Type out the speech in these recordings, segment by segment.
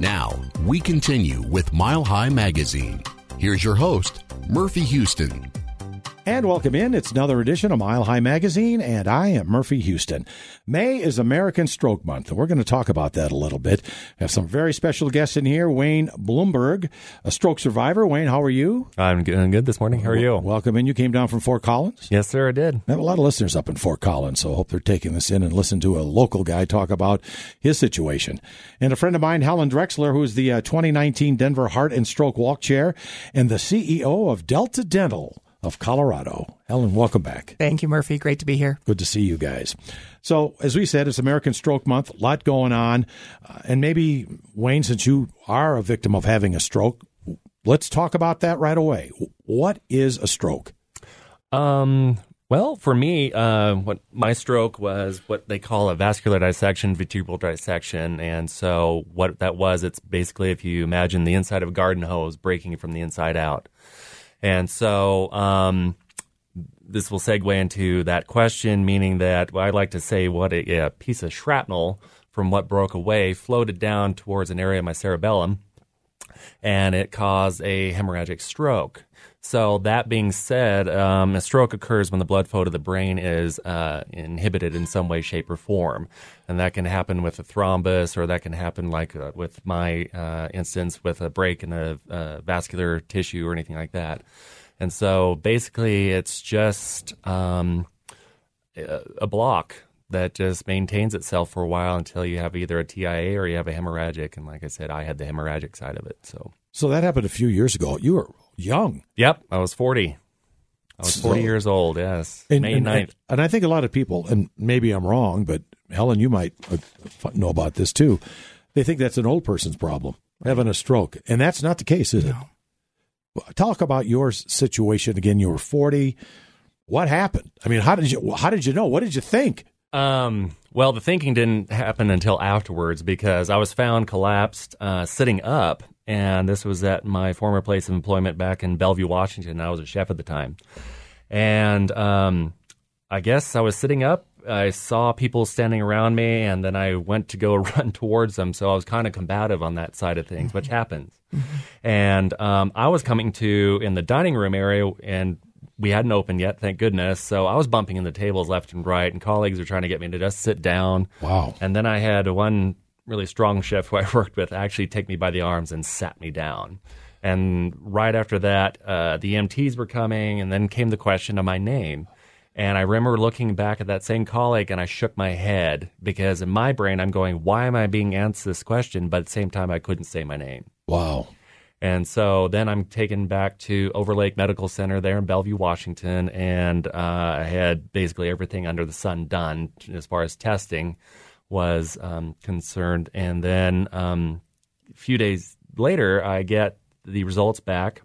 Now, we continue with Mile High Magazine. Here's your host, Murphy Houston. And welcome in. It's another edition of Mile High Magazine, and I am Murphy Houston. May is American Stroke Month, and we're going to talk about that a little bit. We have some very special guests in here. Wayne Bloomberg, a stroke survivor. Wayne, how are you? I'm doing good this morning. How are you? Welcome in. You came down from Fort Collins? Yes, sir, I did. I have a lot of listeners up in Fort Collins, so I hope they're taking this in and listen to a local guy talk about his situation. And a friend of mine, Helen Drexler, who is the uh, 2019 Denver Heart and Stroke Walk Chair and the CEO of Delta Dental of Colorado. Helen, welcome back. Thank you, Murphy. Great to be here. Good to see you guys. So, as we said, it's American Stroke Month, a lot going on. Uh, and maybe, Wayne, since you are a victim of having a stroke, let's talk about that right away. What is a stroke? Um, well, for me, uh, what my stroke was what they call a vascular dissection, vertebral dissection, and so what that was, it's basically if you imagine the inside of a garden hose breaking from the inside out. And so um, this will segue into that question, meaning that well, I like to say what a, a, piece of shrapnel from what broke away floated down towards an area of my cerebellum, and it caused a hemorrhagic stroke. So that being said, um, a stroke occurs when the blood flow to the brain is uh, inhibited in some way, shape, or form, and that can happen with a thrombus, or that can happen like uh, with my uh, instance with a break in the uh, vascular tissue or anything like that. And so basically, it's just um, a block that just maintains itself for a while until you have either a TIA or you have a hemorrhagic. And like I said, I had the hemorrhagic side of it. So, so that happened a few years ago. You were young. Yep, I was 40. I was 40 so, years old, yes. And, May and, 9th. And I think a lot of people, and maybe I'm wrong, but Helen, you might uh, know about this too. They think that's an old person's problem, having a stroke. And that's not the case, is no. it? Talk about your situation again. You were 40. What happened? I mean, how did you how did you know? What did you think? Um, well, the thinking didn't happen until afterwards because I was found collapsed uh, sitting up and this was at my former place of employment back in Bellevue, Washington. I was a chef at the time, and um, I guess I was sitting up. I saw people standing around me, and then I went to go run towards them. So I was kind of combative on that side of things, which happens. And um, I was coming to in the dining room area, and we hadn't opened yet, thank goodness. So I was bumping in the tables left and right, and colleagues were trying to get me to just sit down. Wow. And then I had one really strong chef who I worked with actually take me by the arms and sat me down. And right after that, uh, the EMTs were coming, and then came the question of my name. And I remember looking back at that same colleague and I shook my head because in my brain, I'm going, why am I being asked this question? But at the same time, I couldn't say my name. Wow. And so then I'm taken back to Overlake Medical Center there in Bellevue, Washington. And uh, I had basically everything under the sun done as far as testing was um, concerned. And then um, a few days later, I get the results back.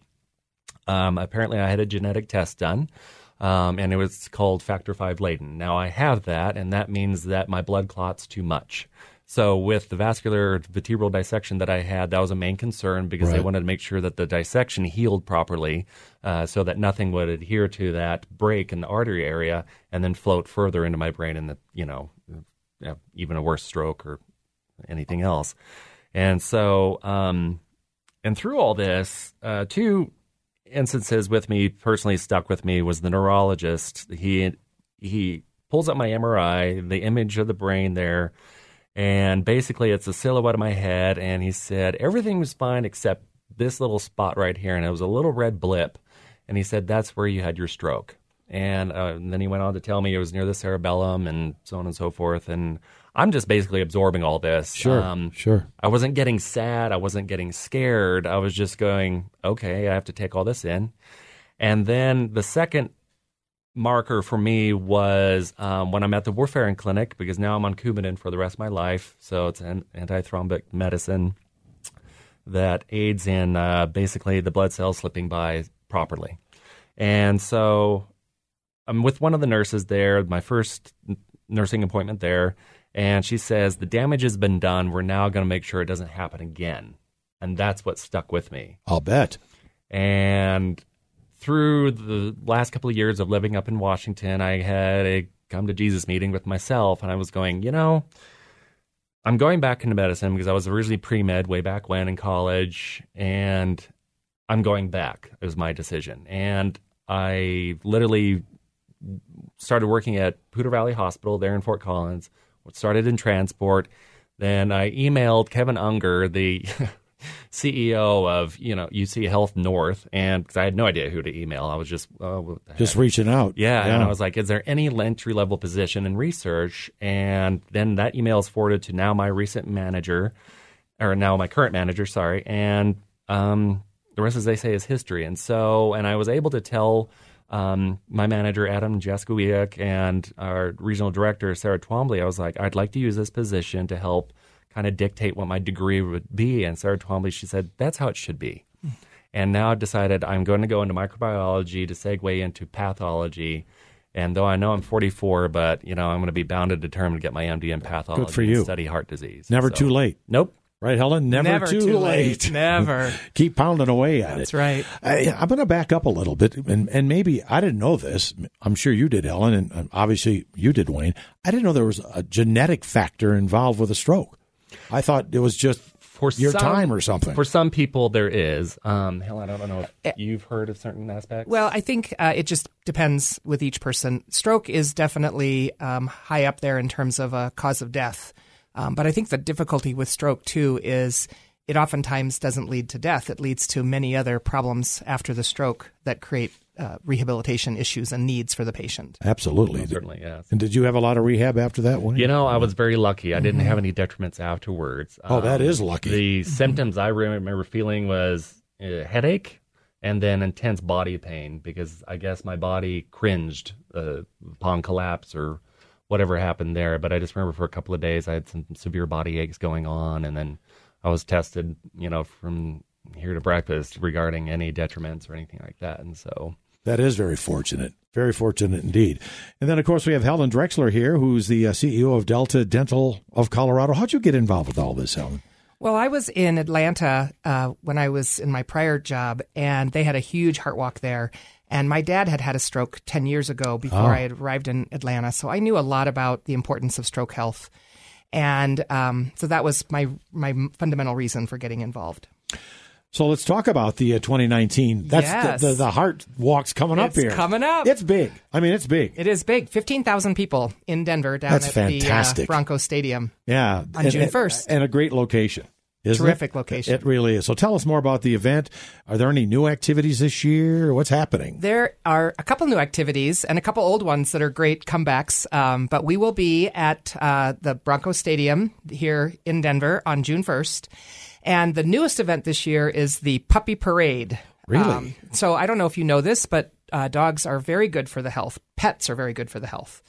Um, apparently, I had a genetic test done, um, and it was called factor V Leiden. Now, I have that, and that means that my blood clots too much. So, with the vascular vertebral dissection that I had, that was a main concern because right. they wanted to make sure that the dissection healed properly uh, so that nothing would adhere to that break in the artery area and then float further into my brain and, the, you know, even a worse stroke or anything else. And so, um, and through all this, uh, two instances with me personally stuck with me was the neurologist. He he pulls up my MRI, the image of the brain there, and basically it's a silhouette of my head. And he said everything was fine except this little spot right here, and it was a little red blip. And he said that's where you had your stroke. And, uh, and, then he went on to tell me it was near the cerebellum and so on and so forth. And I'm just basically absorbing all this. Sure, um, sure. I wasn't getting sad. I wasn't getting scared. I was just going, okay, I have to take all this in. And then the second marker for me was um, when I'm at the warfarin clinic because now I'm on Coumadin for the rest of my life. So it's an antithrombic medicine that aids in uh, basically the blood cells slipping by properly. And so I'm with one of the nurses there, my first nursing appointment there, and she says, The damage has been done. We're now going to make sure it doesn't happen again. And that's what stuck with me. I'll bet. And through the last couple of years of living up in Washington, I had a come to Jesus meeting with myself, and I was going, you know, I'm going back into medicine because I was originally pre med way back when in college, and I'm going back. It was my decision, and I literally started working at Poudre Valley Hospital there in Fort Collins. Started in transport. Then I emailed Kevin Unger, the CEO of you know UC Health North, and because I had no idea who to email, I was just uh, just reaching out. Yeah, yeah, and I was like, "Is there any entry level position in research?" And then that email is forwarded to now my recent manager, or now my current manager, sorry, and um, the rest, as they say, is history. And so, and I was able to tell um, my manager Adam Jaskowiak and our regional director Sarah Twombly, I was like, I'd like to use this position to help kind of dictate what my degree would be. And Sarah Twombly, she said, that's how it should be. And now I've decided I'm going to go into microbiology to segue into pathology. And though I know I'm 44, but you know I'm going to be bound and determined to get my MD in pathology Good for you. and study heart disease. Never So- too late. Nope. Right, Helen? Never, Never too, late. Never. Keep pounding away at That's it. That's right. I, I'm going to back up a little bit, and, and maybe I didn't know this. I'm sure you did, Helen, and um, obviously you did, Wayne. I didn't know there was a genetic factor involved with a stroke. I thought it was just For your some- time or something. For some people, there is. Um, Helen, I don't know if you've heard of certain aspects. Well, I think uh, it just depends with each person. Stroke is definitely um, high up there in terms of a cause of death. Um, but I think the difficulty with stroke, too, is it oftentimes doesn't lead to death. It leads to many other problems after the stroke that create uh, rehabilitation issues and needs for the patient. Absolutely. certainly, yes. And did you have a lot of rehab after that, one? You know, I was very lucky. I didn't have any detriments afterwards. Oh, that is lucky. The symptoms I remember feeling was a headache and then intense body pain because I guess my body cringed uh, upon collapse or whatever happened there. But I just remember for a couple of days I had some severe body aches going on, and then I was tested, you know, from here to breakfast regarding any detriments or anything like that. And so That is very fortunate. Very fortunate indeed. And then, of course, we have Helen Drexler here, who's the uh, CEO of Delta Dental of Colorado. How'd you get involved with all this, Helen? Well, I was in Atlanta uh, when I was in my prior job, and they had a huge heart walk there. And my dad had had a stroke 10 years ago before Oh. I had arrived in Atlanta. So I knew a lot about the importance of stroke health. And um, so that was my, my fundamental reason for getting involved. So let's talk about the uh, 2019. That's Yes. the, the, the heart walk's coming up It's here. coming up. It's big. I mean, it's big. It is big 15,000 people in Denver down That's at fantastic. the uh, Bronco Stadium. Yeah. On June 1st. And a great location. Isn't Terrific it? location. It really is. So tell us more about the event. Are there any new activities this year? What's happening? There are a couple new activities and a couple old ones that are great comebacks. Um, but we will be at uh, the Bronco Stadium here in Denver on June 1st. And the newest event this year is the Puppy Parade. Um, Really? so I don't know if you know this, but uh, dogs are very good for the health. Pets are very good for the health.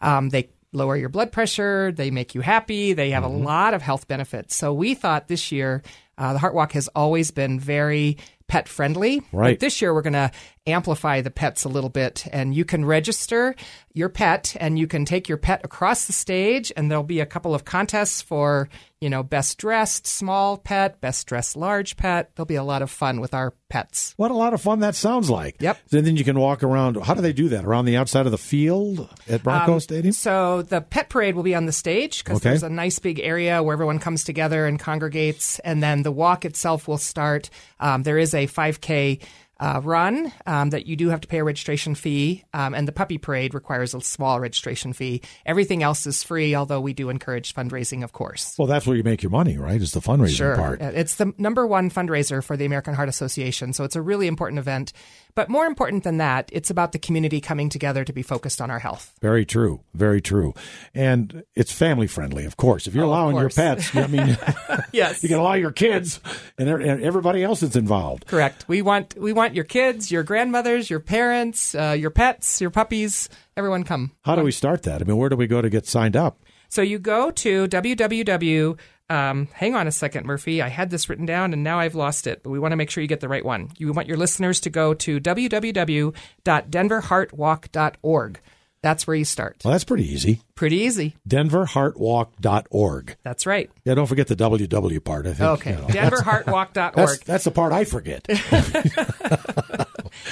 Um, they lower your blood pressure. They make you happy. They have a lot of health benefits. So we thought this year, uh, the Heart Walk has always been very pet friendly. Right. But this year we're going to amplify the pets a little bit and you can register your pet and you can take your pet across the stage and there'll be a couple of contests for, you know, best dressed small pet, best dressed large pet. There'll be a lot of fun with our pets. What a lot of fun that sounds like. Yep. And then you can walk around. How do they do that? Around the outside of the field at Bronco Um, Stadium? So the pet parade will be on the stage because Okay. there's a nice big area where everyone comes together and congregates, and then the walk itself will start. Um, there is a 5K. Uh, run um, that you do have to pay a registration fee, um, and the puppy parade requires a small registration fee. Everything else is free, although we do encourage fundraising, of course. Well, that's where you make your money, right? Is the fundraising Sure. part. Uh, It's the number one fundraiser for the American Heart Association, so it's a really important event. But more important than that, it's about the community coming together to be focused on our health. Very true. Very true. And it's family friendly, of course. If you're Oh, allowing your pets, I mean, Yes. you can allow your kids and e- and everybody else that's involved. Correct. We want we want your kids, your grandmothers, your parents, uh, your pets, your puppies. Everyone come. How do we start that? I mean, where do we go to get signed up? So you go to www. Um, hang on a second, Murphy. I had this written down and now I've lost it, but we want to make sure you get the right one. You want your listeners to go to www.denverheartwalk.org. That's where you start. Well, that's pretty easy. Pretty easy. DenverHeartWalk.org. That's right. Yeah, don't forget the WW part. I think. Okay. you know. DenverHeartWalk.org. that's, that's the part I forget.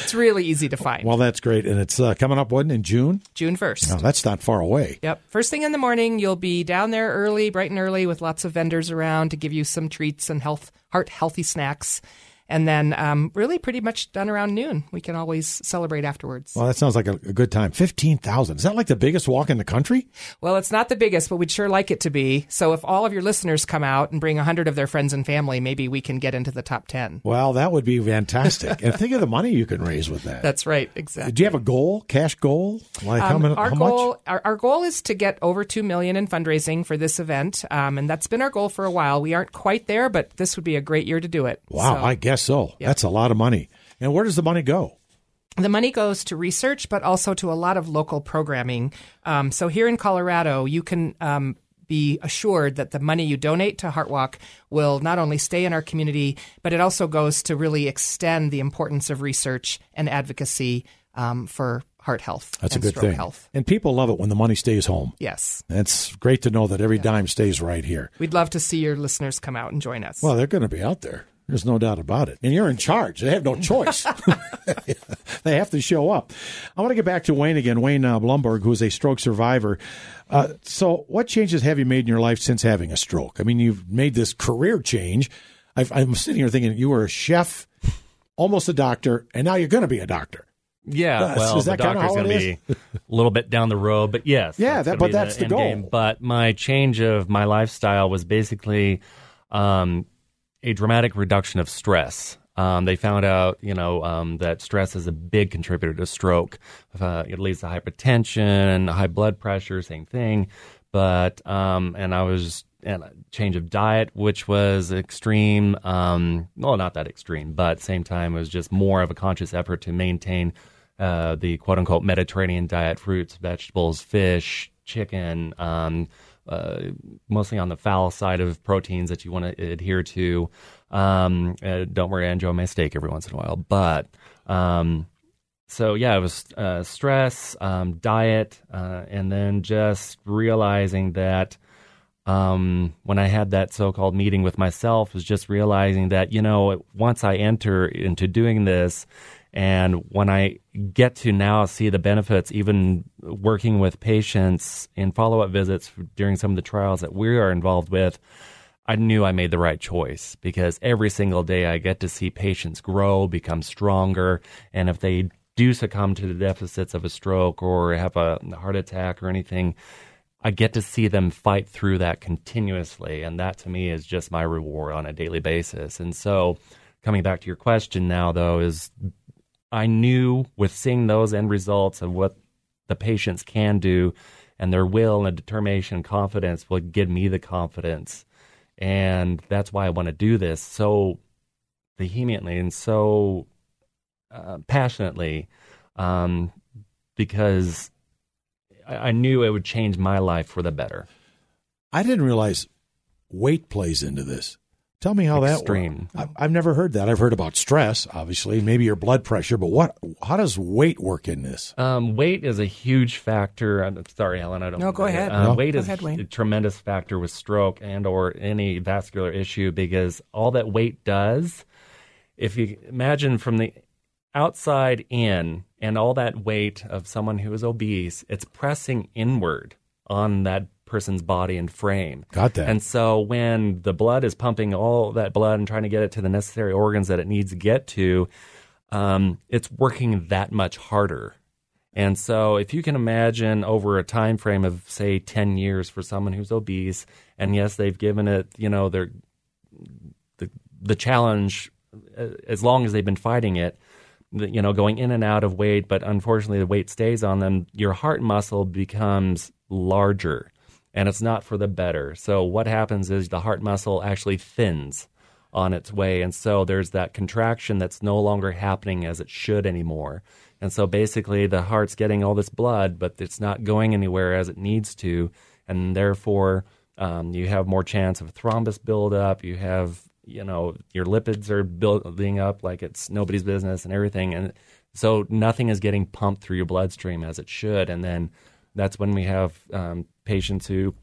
it's really easy to find. Well, that's great. And it's uh, coming up, when in June? June 1st. No, that's not far away. Yep. First thing in the morning, you'll be down there early, bright and early, with lots of vendors around to give you some treats and health, heart healthy snacks. And then, um, really, pretty much done around noon. We can always celebrate afterwards. Well, that sounds like a, a good time. 15,000. Is that like the biggest walk in the country? Well, it's not the biggest, but we'd sure like it to be. So if all of your listeners come out and bring 100 of their friends and family, maybe we can get into the top 10. Well, that would be fantastic. and think of the money you can raise with that. That's right, exactly. Do you have a goal, cash goal? Like how, Um, many, our how goal, much? Our, our goal is to get over two million in fundraising for this event, um, and that's been our goal for a while. We aren't quite there, but this would be a great year to do it. Wow, So- I guess so. That's a lot of money. And where does the money go? The money goes to research, but also to a lot of local programming. Um, so here in Colorado, you can um, be assured that the money you donate to Heartwalk will not only stay in our community, but it also goes to really extend the importance of research and advocacy um, for heart health That's a good thing. health. And people love it when the money stays home. Yes. It's great to know that every dime stays right here. We'd love to see your listeners come out and join us. Well, they're going to be out there. There's no doubt about it. And you're in charge. They have no choice. they have to show up. I want to get back to Wayne again, Wayne uh, Blumberg, who is a stroke survivor. Uh, so, what changes have you made in your life since having a stroke? I mean, you've made this career change. I've, I'm sitting here thinking you were a chef, almost a doctor, and now you're going to be a doctor. Yeah, Uh, well, is the doctor's going to be a little bit down the road, but yes. Yeah, that- but that's the end goal. game. But my change of my lifestyle was basically um, a dramatic reduction of stress. Um, they found out, you know, um, that stress is a big contributor to stroke. Uh, it leads to hypertension, high blood pressure, same thing. But um, and I was and a change of diet, which was extreme. Um, well, not that extreme, but same time it was just more of a conscious effort to maintain uh, the quote unquote Mediterranean diet: fruits, vegetables, fish, chicken. Um, uh, mostly on the fowl side of proteins that you want to adhere to. Um, uh, don't worry, I enjoy my steak every once in a while, but um, so yeah, it was uh, stress, um, diet, uh, and then just realizing that um, when I had that so-called meeting with myself, was just realizing that you know once I enter into doing this, and when I get to now see the benefits, even working with patients in follow-up visits during some of the trials that we are involved with. I knew I made the right choice because every single day I get to see patients grow, become stronger, and if they do succumb to the deficits of a stroke or have a heart attack or anything, I get to see them fight through that continuously. And that to me is just my reward on a daily basis. And so, coming back to your question now, though, is I knew with seeing those end results of what the patients can do and their will and determination and confidence will give me the confidence. And that's why I want to do this so vehemently and so uh, passionately um, because I, I knew it would change my life for the better. I didn't realize weight plays into this. Tell me how Extreme. that works. I've never heard that. I've heard about stress, obviously, maybe your blood pressure, but what? How does weight work in this? Um, weight is a huge factor. I'm sorry, Helen. I don't. No, go ahead. Um, No. Weight Go is ahead, a tremendous factor with stroke and or any vascular issue because all that weight does, if you imagine from the outside in, and all that weight of someone who is obese, it's pressing inward on that person's body and frame. Got that. And so when the blood is pumping all that blood and trying to get it to the necessary organs that it needs to get to, um, it's working that much harder. And so if you can imagine over a time frame of say 10 years for someone who's obese, and yes, they've given it, you know, their the the challenge uh, as long as they've been fighting it, you know, going in and out of weight, but unfortunately the weight stays on them, your heart muscle becomes larger and it's not for the better. So what happens is the heart muscle actually thins on its way and so there's that contraction that's no longer happening as it should anymore. And so basically the heart's getting all this blood but it's not going anywhere as it needs to and therefore um, you have more chance of thrombus buildup, you have you know your lipids are building up like it's nobody's business and everything and so nothing is getting pumped through your bloodstream as it should and then that's when we have um, patients who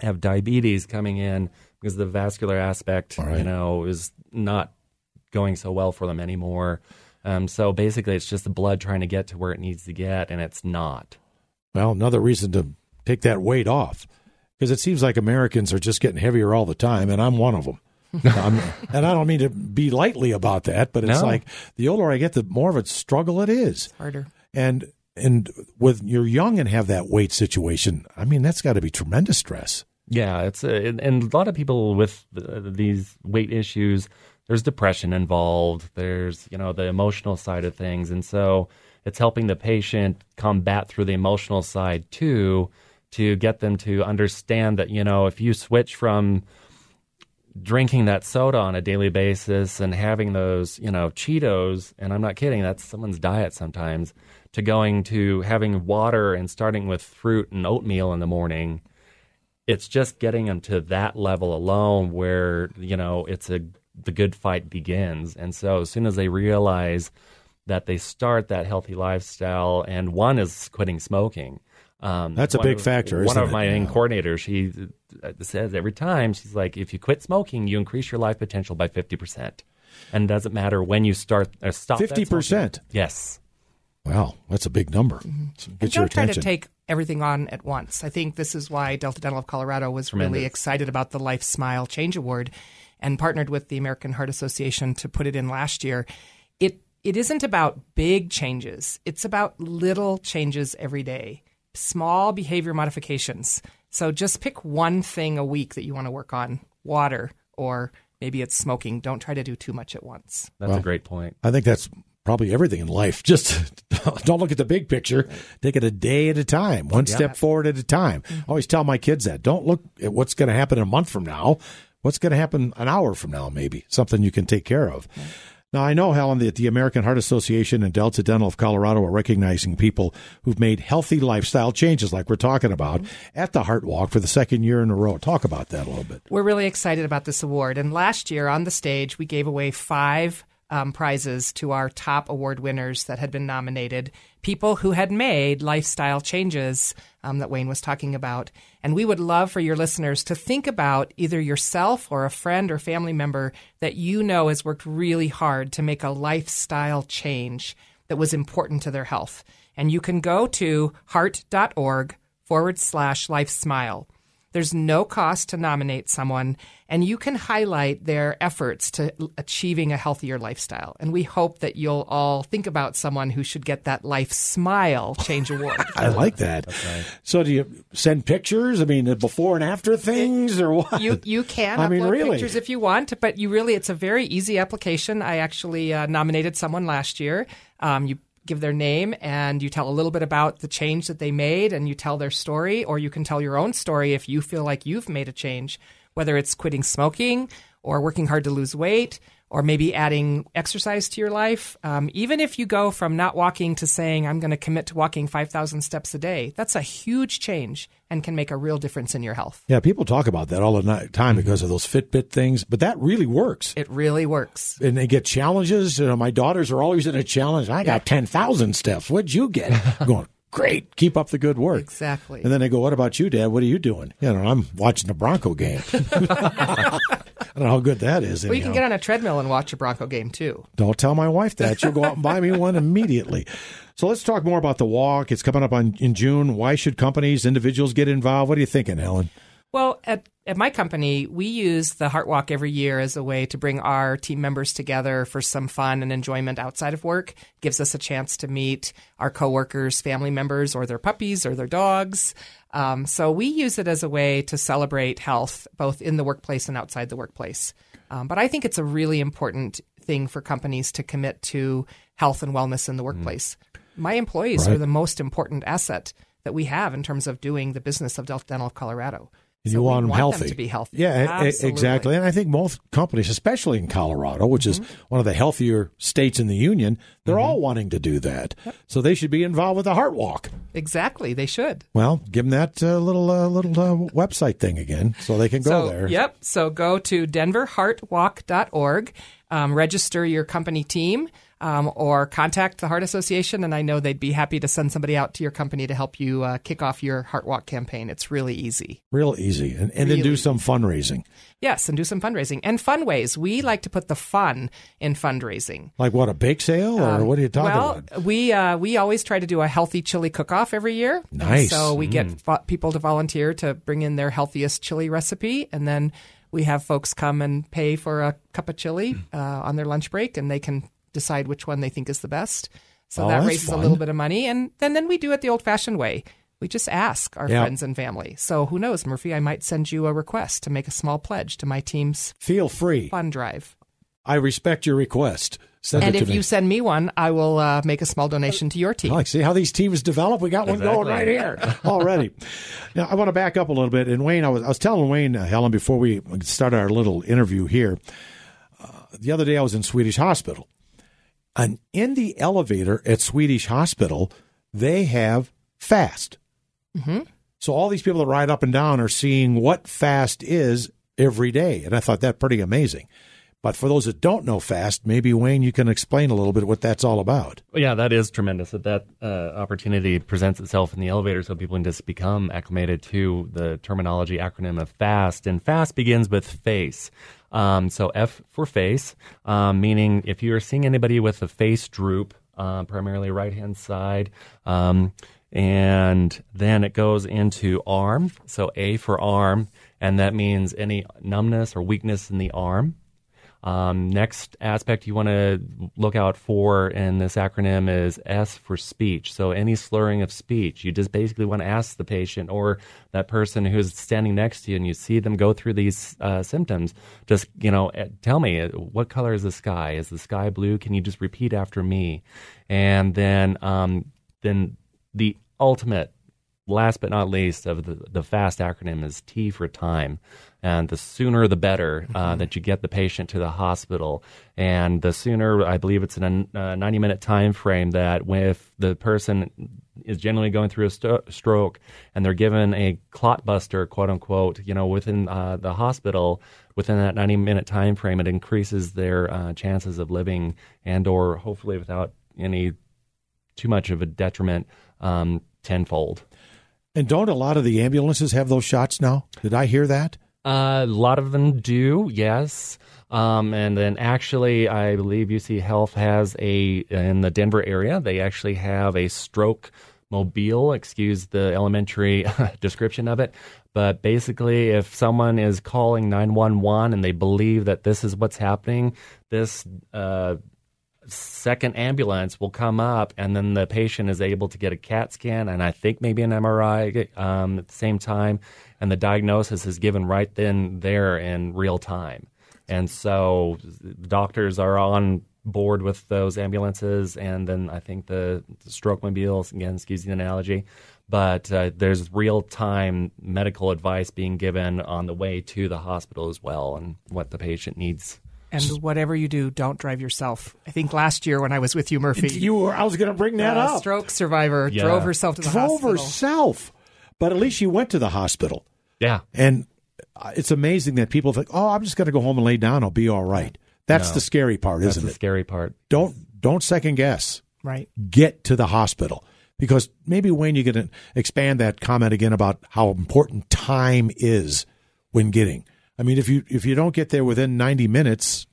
have diabetes coming in because the vascular aspect All right. you know is not going so well for them anymore Um, so basically, it's just the blood trying to get to where it needs to get, and it's not. Well, another reason to take that weight off because it seems like Americans are just getting heavier all the time, and I'm one of them. and I don't mean to be lightly about that, but it's No. like the older I get, the more of a struggle it is. Harder. And and with you're young and have that weight situation, I mean that's got to be tremendous stress. Yeah, it's a, and- and a lot of people with uh, these weight issues. There's depression involved. There's you know the emotional side of things, and so it's helping the patient combat through the emotional side too, to get them to understand that you know if you switch from drinking that soda on a daily basis and having those, you know, Cheetos, and I'm not kidding, that's someone's diet sometimes, to going to having water and starting with fruit and oatmeal in the morning. It's just getting them to that level alone where, you know, it's a the good fight begins. And so as soon as they realize that they start that healthy lifestyle and one is quitting smoking. Um, That's a big of- factor, One of it? my Yeah. in coordinators, she uh, says every time, she's like, if you quit smoking, you increase your life potential by 50%. And it doesn't matter when you start or stop. 50%? smoking. Yes. Wow, that's a big number. Mm-hmm. So Get your don't try attention. to take everything on at once. I think this is why Delta Dental of Colorado was really excited about the Life Smile Change Award and partnered with the American Heart Association to put it in last year. It it isn't about big changes. It's about little changes every day. Small behavior modifications. So just pick one thing a week that you want to work on. Water or maybe it's smoking. Don't try to do too much at once. That's a great point. I think that's probably everything in life. Just don't look at the big picture. Take it a day at a time, one step forward at a time. Mm-hmm. I always tell my kids that. Don't look at what's going to happen a month from now. What's going to happen an hour from now, maybe something you can take care of. Now, I know, Helen, that the American Heart Association and Delta Dental of Colorado are recognizing people who've made healthy lifestyle changes, like we're talking about, mm-hmm. at the Heart Walk for the second year in a row. Talk about that a little bit. We're really excited about this award. And last year on the stage, we gave away five um, prizes to our top award winners that had been nominated, people who had made lifestyle changes um, that Wayne was talking about. And we would love for your listeners to think about either yourself or a friend or family member that you know has worked really hard to make a lifestyle change that was important to their health. And you can go to heart.org forward slash life smile. There's no cost to nominate someone, and you can highlight their efforts to achieving a healthier lifestyle. And we hope that you'll all think about someone who should get that Life Smile Change Award. I like that. So, do you send pictures? I mean, the before and after things, or what? You you can I upload mean, really? pictures if you want, but you really it's a very easy application. I actually uh, nominated someone last year. Um, you give their name and you tell a little bit about the change that they made, and you tell their story, or you can tell your own story if you feel like you've made a change, whether it's quitting smoking or working hard to lose weight. Or maybe adding exercise to your life. Um, even if you go from not walking to saying, I'm going to commit to walking 5,000 steps a day, that's a huge change and can make a real difference in your health. Yeah, people talk about that all the time because of those Fitbit things, but that really works. It really works. And they get challenges. You know, my daughters are always in a challenge. I got 10,000 steps. What'd you get? I'm going, great. Keep up the good work. Exactly. And then they go, what about you, Dad? What are you doing? You know, I'm watching the Bronco game. I don't know how good that is. Well, you can get on a treadmill and watch a Bronco game too. Don't tell my wife that. She'll go out and buy me one immediately. So let's talk more about the walk. It's coming up on in June. Why should companies, individuals get involved? What are you thinking, Helen? Well, at, at my company, we use the Heart Walk every year as a way to bring our team members together for some fun and enjoyment outside of work. It gives us a chance to meet our coworkers, family members, or their puppies or their dogs. Um, so we use it as a way to celebrate health, both in the workplace and outside the workplace. Um, but I think it's a really important thing for companies to commit to health and wellness in the workplace. My employees are the most important asset that we have in terms of doing the business of Delta Dental of Colorado. And So you want them healthy. to be healthy. Yeah, e- exactly. And I think most companies, especially in Colorado, which is Mm-hmm. one of the healthier states in the union, they're all wanting to do that. So they should be involved with the Heart Walk. Exactly, they should. Well, give them that uh, little uh, little uh, website thing again, so they can go so, there. Yep. So go to denverheartwalk.org, um, register your company team. Um, or contact the Heart Association, and I know they'd be happy to send somebody out to your company to help you uh, kick off your Heart Walk campaign. It's really easy. Real easy. And, and really then do some fundraising. Yes, and do some fundraising. And fun ways. We like to put the fun in fundraising. Like what, a bake sale? Or um, what are you talking well, about? we, uh, we always try to do a healthy chili cook off every year. Nice. so we mm. get fo- people to volunteer to bring in their healthiest chili recipe, and then we have folks come and pay for a cup of chili uh, on their lunch break, and they can decide which one they think is the best. So oh, that raises fun. a little bit of money, and then then we do it the old fashioned way. We just ask our friends and family. So who knows, Murphy? I might send you a request to make a small pledge to my team's feel free fund drive. I respect your request. Send and if me. you send me one, I will uh, make a small donation to your team. I like see how these teams develop. We got one exactly. going right here already. now I want to back up a little bit. And Wayne, I was I was telling Wayne uh, Helen before we started our little interview here. Uh, the other day I was in Swedish Hospital, and in the elevator at Swedish Hospital, they have fast. Mm-hmm. So all these people that ride up and down are seeing what fast is every day, and I thought that pretty amazing. But for those that don't know fast, maybe Wayne, you can explain a little bit what that's all about. Yeah, that is tremendous that that uh, opportunity presents itself in the elevator, so people can just become acclimated to the terminology acronym of FAST. And FAST begins with face. Um, so F for face, um, meaning if you're seeing anybody with a face droop, uh, primarily right hand side. Um, and then it goes into arm. So A for arm, and that means any numbness or weakness in the arm. Um, next aspect you want to look out for in this acronym is S for speech. So any slurring of speech, you just basically want to ask the patient or that person who's standing next to you, and you see them go through these uh, symptoms. Just you know, eh, tell me uh, what color is the sky? Is the sky blue? Can you just repeat after me? And then, um, then the ultimate last but not least of the, the FAST acronym is T for time. And the sooner the better uh, mm-hmm. that you get the patient to the hospital. And the sooner, I believe it's in a, a 90 minute time frame that if the person is generally going through a st- stroke and they're given a clot buster, quote unquote, you know, within uh, the hospital, within that 90 minute time frame, it increases their uh, chances of living and or hopefully without any too much of a detriment um, tenfold. And don't a lot of the ambulances have those shots now? Did I hear that? Uh, a lot of them do, yes. Um, and then actually, I believe UC Health has a in the Denver area. They actually have a stroke mobile. Excuse the elementary description of it, but basically, if someone is calling nine one one and they believe that this is what's happening, this uh, second ambulance will come up, and then the patient is able to get a CAT scan and I think maybe an MRI um, at the same time, and the diagnosis is given right then there in real time. And so doctors are on board with those ambulances, and then I think the, the stroke mobiles again, excuse the analogy, but uh, there's real time medical advice being given on the way to the hospital as well, and what the patient needs and whatever you do, don't drive yourself. I think last year when I was with you, Murphy, you were. I was going to bring that uh, up. Stroke survivor yeah. drove herself to the drove hospital. Drove herself, but at least she went to the hospital. Yeah, and uh, it's amazing that people think, "Oh, I'm just going to go home and lay down. I'll be all right." That's no, the scary part, isn't it? The scary part. Don't don't second guess. Right. Get to the hospital because maybe Wayne, you can expand that comment again about how important time is when getting. I mean, if you if you don't get there within 90 minutes,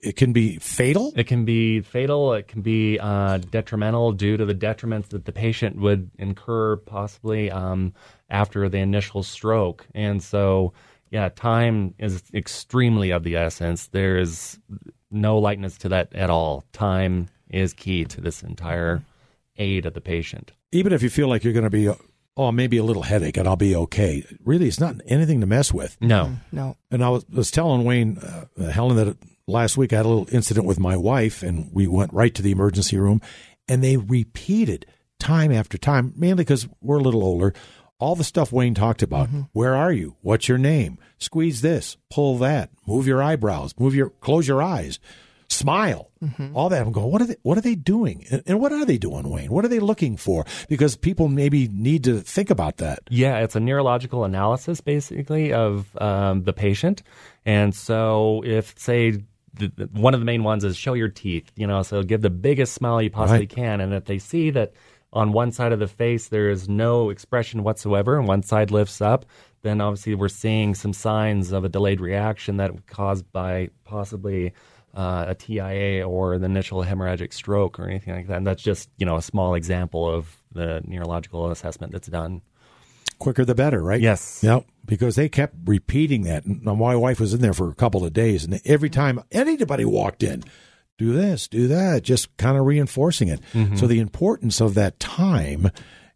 it can be fatal. It can be fatal. It can be uh, detrimental due to the detriments that the patient would incur possibly um, after the initial stroke. And so, yeah, time is extremely of the essence. There is no lightness to that at all. Time is key to this entire aid of the patient. Even if you feel like you're going to be oh, maybe a little headache and I'll be okay. Really, it's not anything to mess with. No, no. And I was, was telling Wayne, uh, Helen, that last week I had a little incident with my wife, and we went right to the emergency room, and they repeated time after time, mainly because we're a little older. All the stuff Wayne talked about. Mm-hmm. Where are you? What's your name? Squeeze this, pull that, move your eyebrows, move your, close your eyes, smile, mm-hmm. all that. I'm going, what are they, what are they doing? And, and, what are they doing, Wayne? What are they looking for? Because people maybe need to think about that. Yeah, it's a neurological analysis basically of um, the patient. And so if, say, the, the, one of the main ones is show your teeth. You know, so give the biggest smile you possibly Right. can, and if they see that on one side of the face there is no expression whatsoever, and one side lifts up, then obviously we're seeing some signs of a delayed reaction that caused by possibly uh, a TIA or the initial hemorrhagic stroke or anything like that. And that's just you know a small example of the neurological assessment that's done. Quicker the better, right? Yes. Yep. Because they kept repeating that. And my wife was in there for a couple of days, and every time anybody walked in, do this, do that, just kind of reinforcing it. Mm-hmm. So the importance of that time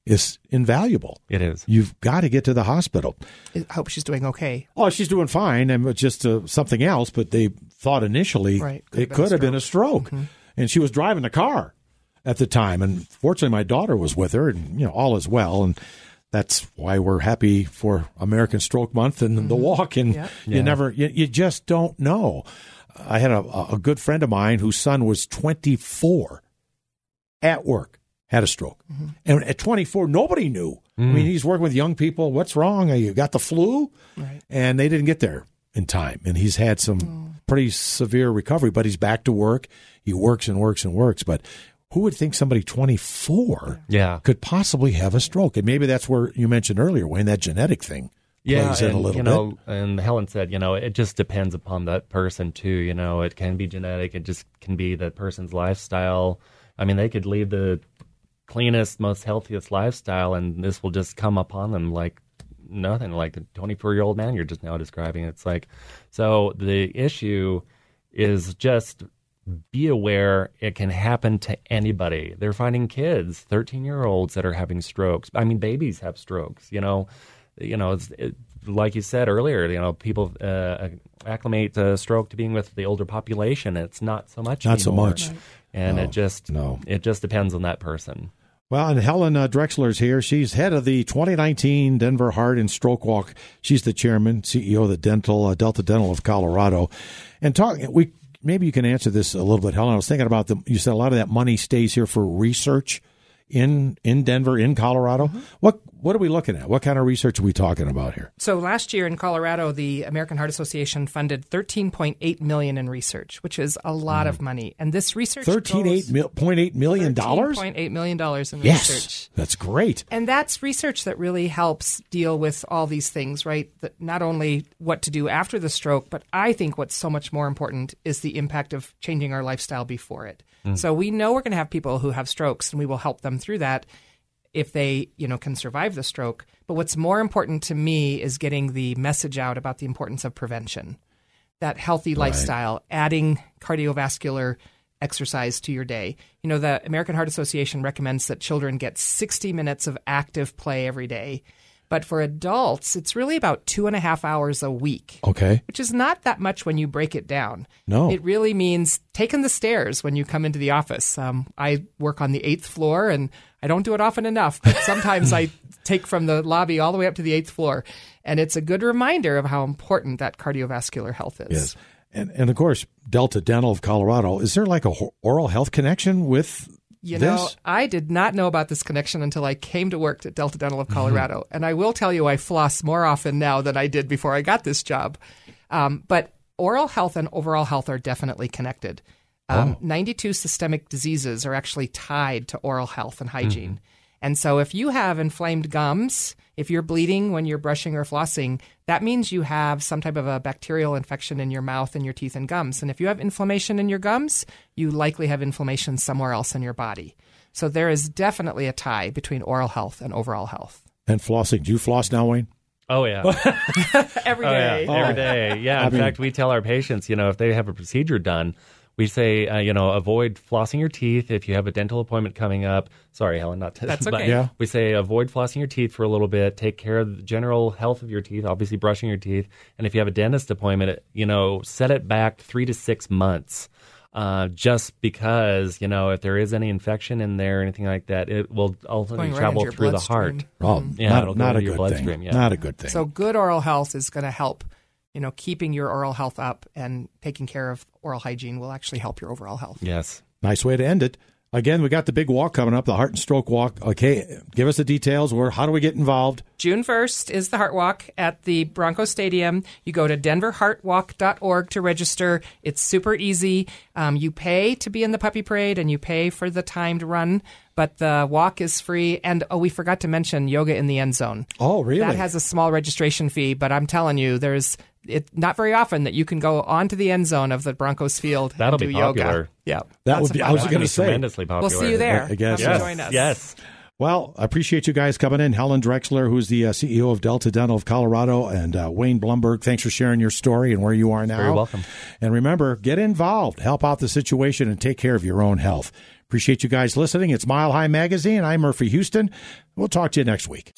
is invaluable. It is. You've got to get to the hospital. I hope she's doing okay. Oh, she's doing fine, and just uh, something else. But they thought initially Right. Could it have been a could have been a stroke, mm-hmm. and she was driving the car at the time. And fortunately, my daughter was with her, and you know all is well. And that's why we're happy for American Stroke Month and the mm-hmm. walk. And Yeah. you Yeah. never, you, you just don't know. I had a, a good friend of mine whose son was 24 at work had a stroke, mm-hmm. and at 24 nobody knew. I mean, mm. he's working with young people. What's wrong? Are you got the flu, Right. and they didn't get there in time. And he's had some pretty severe recovery, but he's back to work. He works and works and works. But who would think somebody 24 Yeah. could possibly have a stroke? And maybe that's where you mentioned earlier, Wayne, that genetic thing yeah, plays in and, a little you bit. know, and Helen said, you know, it just depends upon that person too. You know, it can be genetic. It just can be that person's lifestyle. I mean, they could lead the cleanest, most healthiest lifestyle, and this will just come upon them like nothing. Like the 24 year old man you're just now describing. It's like, so the issue is just be aware it can happen to anybody. They're finding kids, 13 year olds that are having strokes. I mean, babies have strokes, you know, you know, it's, it, like you said earlier, you know, people uh, acclimate uh, stroke to being with the older population. It's not so much Not so anymore. much. And No, it just, no. it just depends on that person. Well, and Helen Drexler's here. She's head of the 2019 Denver Heart and Stroke Walk. She's the chairman, CEO of the Dental uh, Delta Dental of Colorado. And talk, we maybe you can answer this a little bit, Helen. I was thinking about the. You said a lot of that money stays here for research in in Denver, in Colorado. Mm-hmm. What what are we looking at? What kind of research are we talking about here? So last year in Colorado, the American Heart Association funded 13.8 million in research, which is a lot of mm. money. And this research Thirteen eight mil, point eight million dollars. 13.8 million dollars in Yes, research. that's great. And that's research that really helps deal with all these things, right? That not only what to do after the stroke, but I think what's so much more important is the impact of changing our lifestyle before it. Mm. So we know we're going to have people who have strokes, and we will help them through that if they, you know, can survive the stroke. But what's more important to me is getting the message out about the importance of prevention, that healthy lifestyle, adding cardiovascular exercise to your day. You know, the American Heart Association recommends that children get 60 minutes of active play every day. But for adults, it's really about two and a half hours a week, Okay. which is not that much when you break it down. No. It really means taking the stairs when you come into the office. Um, I work on the eighth floor, and I don't do it often enough, but sometimes I take from the lobby all the way up to the eighth floor. And it's a good reminder of how important that cardiovascular health is. Yes. And and of course, Delta Dental of Colorado. Is there like a oral health connection with You this? know, I did not know about this connection until I came to work at Delta Dental of Colorado. And I will tell you, I floss more often now than I did before I got this job. Um, but oral health and overall health are definitely connected. Um, 92 systemic diseases are actually tied to oral health and hygiene. And so if you have inflamed gums, if you're bleeding when you're brushing or flossing, that means you have some type of a bacterial infection in your mouth and your teeth and gums. And if you have inflammation in your gums, you likely have inflammation somewhere else in your body. So there is definitely a tie between oral health and overall health. and flossing? Do you floss now, Wayne? Oh, yeah. Every Oh, day. yeah, every day. Oh. Yeah. I In mean- fact, we tell our patients, you know, if they have a procedure done, we say, uh, you know, avoid flossing your teeth if you have a dental appointment coming up. Sorry, Helen, not to, That's but okay. Yeah. We say avoid flossing your teeth for a little bit. Take care of the general health of your teeth. Obviously, brushing your teeth, and if you have a dentist appointment, you know, set it back three to six months. Uh, just because you know if there is any infection in there or anything like that, it will ultimately Going right travel through the heart. bloodstream. Oh, Yeah, not, it'll go not a your good thing. bloodstream, yeah. Not a good thing. So good oral health is going to help. You know, keeping your oral health up and taking care of oral hygiene will actually help your overall health. Yes. nice way to end it. Again, we got the big walk coming up, the Heart and Stroke Walk. Okay, give us the details. Where? How do we get involved? June 1st is the Heart Walk at the Bronco Stadium. You go to denverheartwalk.org to register. It's super easy. Um, you pay to be in the puppy parade and you pay for the timed run, but the walk is free. And oh, we forgot to mention yoga in the end zone. Oh, really? That has a small registration fee, but I'm telling you, there's it not very often that you can go onto the end zone of the Broncos field. That'll and do be popular. Yoga. Yeah, That Lots would be- I was That'd gonna say. tremendously popular. We'll see you there. I guess Come so. join us. Yes. Well, I appreciate you guys coming in. Helen Drexler, who's the uh, CEO of Delta Dental of Colorado, and uh, Wayne Blumberg. Thanks for sharing your story and where you are now. Very welcome. And remember, get involved, help out the situation, and take care of your own health. Appreciate you guys listening. It's Mile High Magazine. I'm Murphy Houston. We'll talk to you next week.